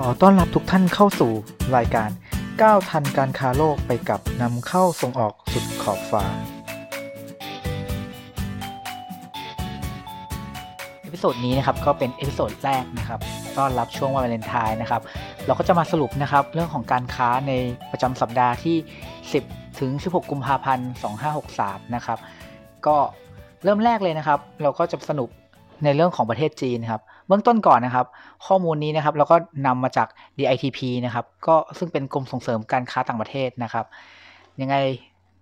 ขอต้อนรับทุกท่านเข้าสู่รายการก้าวทันการค้าโลกไปกับนำเข้าส่งออกสุดขอบฟ้า episode นี้นะครับก็เป็น episode แรกนะครับต้อนรับช่วงวันวาเลนไทน์นะครับ เราก็จะมาสรุปนะครับเรื่องของการค้าในประจำสัปดาห์ที่ 10 ถึง 16 กุมภาพันธ์ 2563 นะครับ ก็เริ่มแรกเลยนะครับ เราก็จะสนุกในเรื่องของประเทศจีนครับ เบื้องต้นก่อนนะครับ ข้อมูลนี้นะครับเราก็นำมาจาก DITP นะครับก็ซึ่งเป็นกรมส่งเสริมการค้าต่างประเทศนะครับยังไง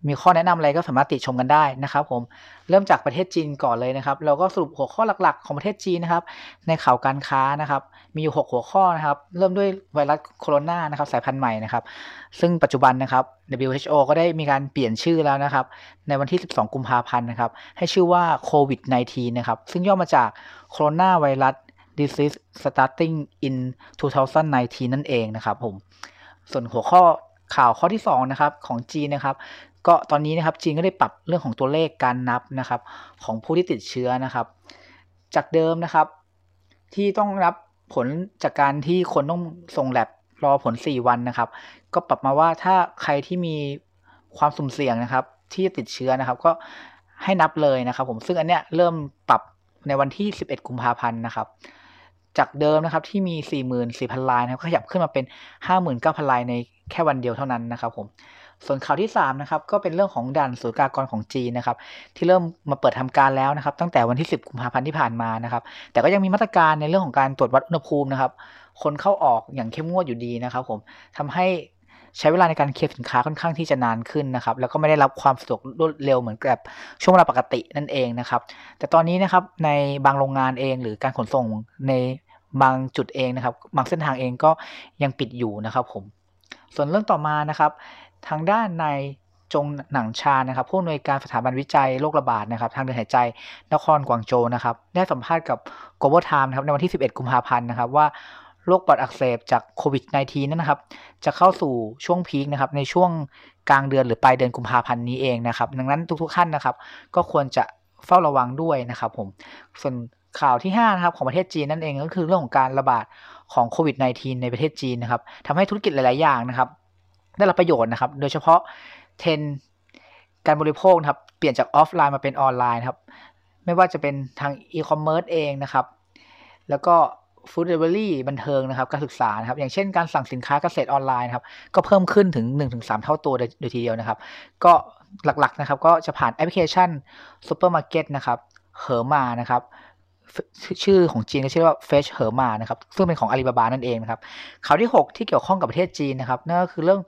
มีข้อแนะนำอะไรก็สามารถติชมกันได้นะครับผมเริ่มจากประเทศจีนก่อนเลยนะครับ เราก็สรุปหัวข้อหลักๆ ของประเทศจีนนะครับ ในข่าวการค้านะครับ มีอยู่ 6 หัวข้อนะครับ เริ่มด้วยไวรัสโคโรนานะครับสายพันธุ์ใหม่นะครับ ซึ่งปัจจุบันนะครับ WHO ก็ได้มีการเปลี่ยนชื่อแล้วนะครับ ในวันที่ 12 กุมภาพันธ์นะครับ ให้ชื่อว่าโควิด -19 นะครับ ซึ่งย่อมาจากโคโรนาไวรัส disease starting in 2019 นั่นเองนะครับผม ส่วนหัวข้อข่าวข้อที่2นะครับของจีนนะครับ ก็ตอนนี้นะครับจีนก็ได้ปรับเรื่องของตัวเลขการนับนะครับ ของผู้ที่ติดเชื้อนะครับ จากเดิมนะครับ ที่ต้องรับผลจากการที่คนต้องส่งแลบรอผล 4 วันนะครับ ก็ปรับมาว่าถ้าใครที่มีความสุ่มเสี่ยงนะครับ ที่จะติดเชื้อนะครับ ก็ให้นับเลยนะครับ ผมซึ่งอันเนี้ยเริ่มปรับในวันที่ 11 กุมภาพันธ์นะครับ จากเดิมนะครับที่มี 44,000 ลายนะครับขยับขึ้นมาเป็น 59,000 ลายในแค่วันเดียวเท่านั้นนะครับผมส่วนข่าวที่3นะครับก็เป็นเรื่องของด่านศุลกากรของจีนนะครับที่เริ่มมาเปิดทำการแล้วนะครับ ตั้งแต่วันที่ 10 กุมภาพันธ์ที่ผ่านมานะครับ แต่ก็ยังมีมาตรการในเรื่องของการตรวจวัดอุณหภูมินะครับ คนเข้าออกอย่างเข้มงวดอยู่ดีนะครับ ผมทำให้ ใช้เวลาในการเคลียร์สินค้าค่อนข้างที่จะนานขึ้นนะครับ แล้วก็ไม่ได้รับความสะดวกรวดเร็วเหมือนกับช่วงเวลาปกตินั่นเองนะครับ แต่ตอนนี้นะครับในบางโรงงานเองหรือการขนส่งในบางจุดเองนะครับ บางเส้นทางเองก็ยังปิดอยู่นะครับผม ส่วนเรื่องต่อมานะครับ ทางด้านในจงหนังชานะครับผู้อำนวยการสถาบันวิจัยโรคระบาดนะครับ ทางเดินหายใจนครกวางโจนะครับ ได้สัมภาษณ์กับ Global Times นะครับในวันที่ 11 กุมภาพันธ์นะครับว่า โรคปอดอักเสบจากโควิด -19 นั่นนะครับ จะเข้าสู่ช่วง peak นะครับในช่วงกลางเดือนหรือปลายเดือนกุมภาพันธ์นี้เองนะครับ ดังนั้นทุกๆท่านนะครับ ก็ควรจะเฝ้าระวังด้วยนะครับผมส่วนข่าวที่5นะครับของประเทศจีนนั่นเองก็คือเรื่องของการระบาดของโควิด -19 ในประเทศจีนนะครับทำให้ธุรกิจหลาย ๆ อย่างนะครับ ได้รับประโยชน์นะครับ โดยเฉพาะเทรนการบริโภคนะครับเปลี่ยนจากออฟไลน์มาเป็นออนไลน์ครับ ไม่ว่าจะเป็นทางอีคอมเมิร์ซเองนะครับ แล้วก็ food delivery บันเทิงนะครับ การศึกษานะครับ อย่างเช่นการสั่งสินค้าเกษตรออนไลน์ครับ ก็เพิ่มขึ้นถึง 1-3 เท่าตัวโดยทีเดียวนะครับ ก็หลักๆนะครับ ก็จะผ่านแอปพลิเคชันซูเปอร์มาร์เก็ตนะครับเหอมานะครับชื่อของจีนก็ชื่อว่า Fresh เหอมานะครับ ซึ่งเป็นของอาลีบาบานั่นเองนะครับข่าวที่ 6 ที่เกี่ยวข้องกับประเทศจีนนะครับนั่นก็คือเรื่อง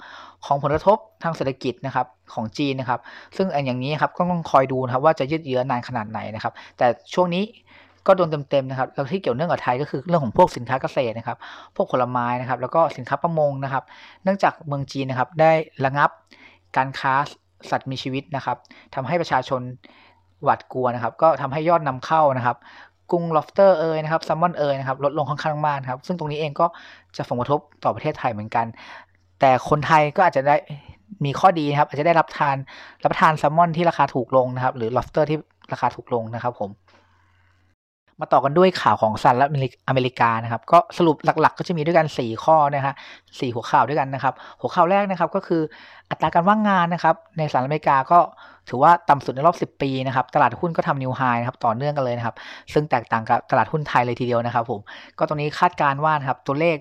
ของผลกระทบทางเศรษฐกิจนะครับของจีนนะครับ ซึ่งอันอย่างนี้ครับก็ต้องคอยดูนะครับว่าจะยืดเยื้อนานขนาดไหนนะครับ แต่ช่วงนี้ ก็โดนเต็มๆนะครับแล้วที่เกี่ยวเนื่องกับไทยก็คือเรื่องของพวกสินค้าเกษตรนะครับ พวกผลไม้นะครับ แล้วก็สินค้าประมงนะครับ เนื่องจากเมืองจีนนะครับ ได้ระงับการค้าสัตว์มีชีวิตนะครับทำให้ประชาชนหวาดกลัวนะครับ ก็ทำให้ยอดนำเข้านะครับกุ้ง lobster เอยนะครับแซลมอนเอยนะครับลดลงค่อนข้างมากครับ ซึ่งตรงนี้เองก็จะส่งผลกระทบต่อประเทศไทยเหมือนกัน แต่คนไทยก็อาจจะได้มีข้อดีนะครับ อาจจะได้รับทานรับทานแซลมอนที่ราคาถูกลงนะครับ หรือ lobster ที่ราคาถูกลงนะครับผม มาต่อกันด้วยข่าวของสหรัฐอเมริกานะครับ ก็สรุปหลักๆ ก็จะมีด้วยกัน 4 ข้อนะฮะสี่หัวข่าวด้วยกันนะครับ หัวข่าวแรกนะครับก็คืออัตราการว่างงานนะครับ ในสหรัฐอเมริกาก็ถือว่าต่ำสุดในรอบ 10 ปีนะครับ ตลาดหุ้นก็ทำนิวไฮนะครับ ต่อเนื่องกันเลยนะครับ ซึ่งแตกต่างกับตลาดหุ้นไทยเลยทีเดียวนะครับผม ก็ตรงนี้คาดการว่านะครับ ตัวเลข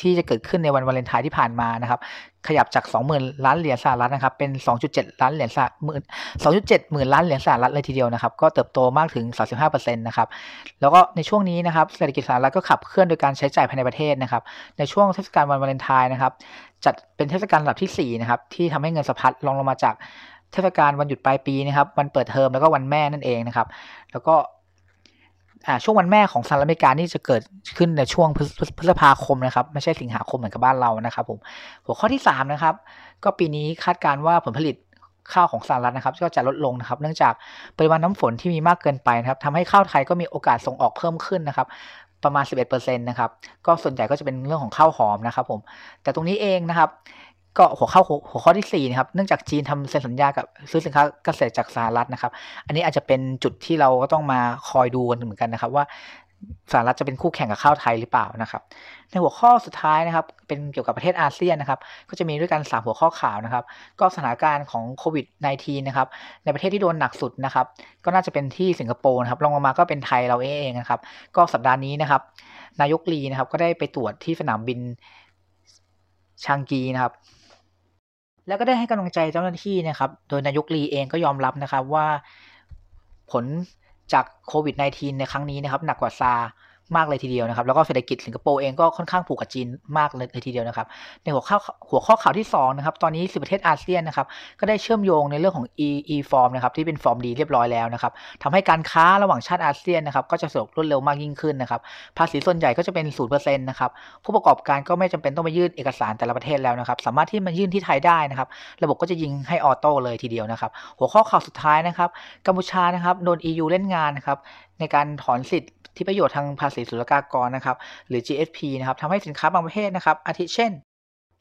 ที่จะเกิดขึ้นในวันวาเลนไทน์ที่ผ่านมานะครับขยับจาก 20,000 ล้านเหรียญสหรัฐนะครับเป็น 2.7 ล้านเหรียญสหหมื่น2.7 หมื่นล้านเหรียญสหรัฐเลยทีเดียวนะครับก็เติบโตมากถึง 35%นะครับแล้วก็ในช่วงนี้นะครับเศรษฐกิจสหรัฐก็ขับเคลื่อนโดยการใช้จ่ายภายในประเทศนะครับในช่วงเทศกาลวันวาเลนไทน์นะครับจัดเป็นเทศกาลระดับที่4นะครับที่ทำให้เงินสะพัดลงลงมาจากเทศกาลวันหยุดปลายปีนะครับวันเปิดเทอมแล้วก็วันแม่นั่นเองนะครับแล้วก็ ช่วงวันแม่ของสหรัฐอเมริกานี่จะเกิดขึ้นในช่วงพฤษภาคมนะครับ ไม่ใช่สิงหาคมเหมือนกับบ้านเรานะครับผมหัวข้อที่ 3 นะครับ ก็ปีนี้คาดการว่าผลผลิตข้าวของสหรัฐนะครับ ก็จะลดลงนะครับ เนื่องจากปริมาณน้ำฝนที่มีมากเกินไปนะครับทำให้ข้าวไทยก็มีโอกาสส่งออกเพิ่มขึ้นนะครับ ประมาณ 11%นะครับ ก็ส่วนใหญ่ก็จะเป็นเรื่องของข้าวหอมนะครับผม แต่ตรงนี้เองนะครับ ก็หัวข้อหัวข้อที่ 4 นะครับ เนื่องจากจีนทำเซ็นสัญญากับซื้อสินค้าเกษตรจากสหรัฐนะครับ อันนี้อาจจะเป็นจุดที่เราก็ต้องมาคอยดูกันเหมือนกันนะครับ ว่าสหรัฐจะเป็นคู่แข่งกับข้าวไทยหรือเปล่านะครับ ในหัวข้อสุดท้ายนะครับ เป็นเกี่ยวกับประเทศอาเซียนนะครับ ก็จะมีด้วยกัน 3 หัวข้อข่าวนะครับ ก็สถานการณ์ของโควิด -19 นะครับ ในประเทศที่โดนหนักสุดนะครับ ก็น่าจะเป็นที่สิงคโปร์นะครับลงมาก็เป็นไทยเราเองนะครับ ก็สัปดาห์นี้นะครับ นายกลีนะครับ ก็ได้ไปตรวจที่สนามบินชางกีนะครับ แล้วก็ได้ให้กำลังใจเจ้าหน้าที่นะครับ โดยนายกลีเองก็ยอมรับนะครับว่าผลจากโควิด -19 ในครั้งนี้นะครับ หนักกว่าซา มากเลยทีเดียวนะครับ แล้วก็เศรษฐกิจสิงคโปร์เองก็ค่อนข้างผูกกับจีนมากเลยทีเดียวนะครับ ในหัวข้อหัวข้อข่าวที่2นะครับ ตอนนี้สิประเทศอาเซียนนะครับ ก็ได้เชื่อมโยงในเรื่องของ e e form นะครับ ที่เป็นฟอร์มดีเรียบร้อยแล้วนะครับทำให้การค้าระหว่างชาติอาเซียนนะครับ ก็จะสะดวกรวดเร็วมากยิ่งขึ้นนะครับ ภาษีส่วนใหญ่ก็จะเป็น0%นะครับ ผู้ประกอบการก็ไม่จำเป็นต้องไปยื่นเอกสารแต่ละประเทศแล้วนะครับ สามารถที่มายื่นที่ไทยได้นะครับ ระบบก็จะยิงให้ออโต้เลยทีเดียวนะครับ หัวข้อข่าวสุดท้ายนะครับ กัมพูชานะครับ โดน EU เล่นงานนะครับ ในการถอนสิทธิ์ที่ประโยชน์ทางภาษีศุลกากรนะครับ หรือ GSP นะครับทำให้สินค้าบางประเภทนะครับ อาทิเช่น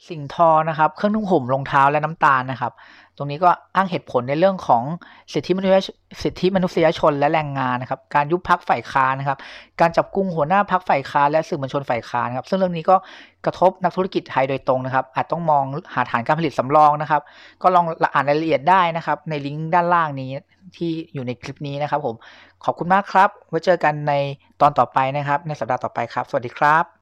สิ่งทอนะครับ เครื่องนุ่งห่มรองเท้าและน้ำตาลนะครับ ตรงนี้ก็อ้างเหตุผลในเรื่องของสิทธิมนุษยสิทธิมนุษยชนและแรงงานนะครับ การยุบพักฝ่ายค้านนะครับ การจับกุมหัวหน้าพักฝ่ายค้านและสื่อมวลชนฝ่ายค้านครับ ซึ่งเรื่องนี้ก็กระทบนักธุรกิจไทยโดยตรงนะครับ อาจต้องมองหาฐานการผลิตสำรองนะครับ ก็ลองอ่านรายละเอียดได้นะครับ ในลิงก์ด้านล่างนี้ที่อยู่ในคลิปนี้นะครับผม ขอบคุณมากครับ ไว้เจอกันในตอนต่อไปนะครับ ในสัปดาห์ต่อไปครับ สวัสดีครับ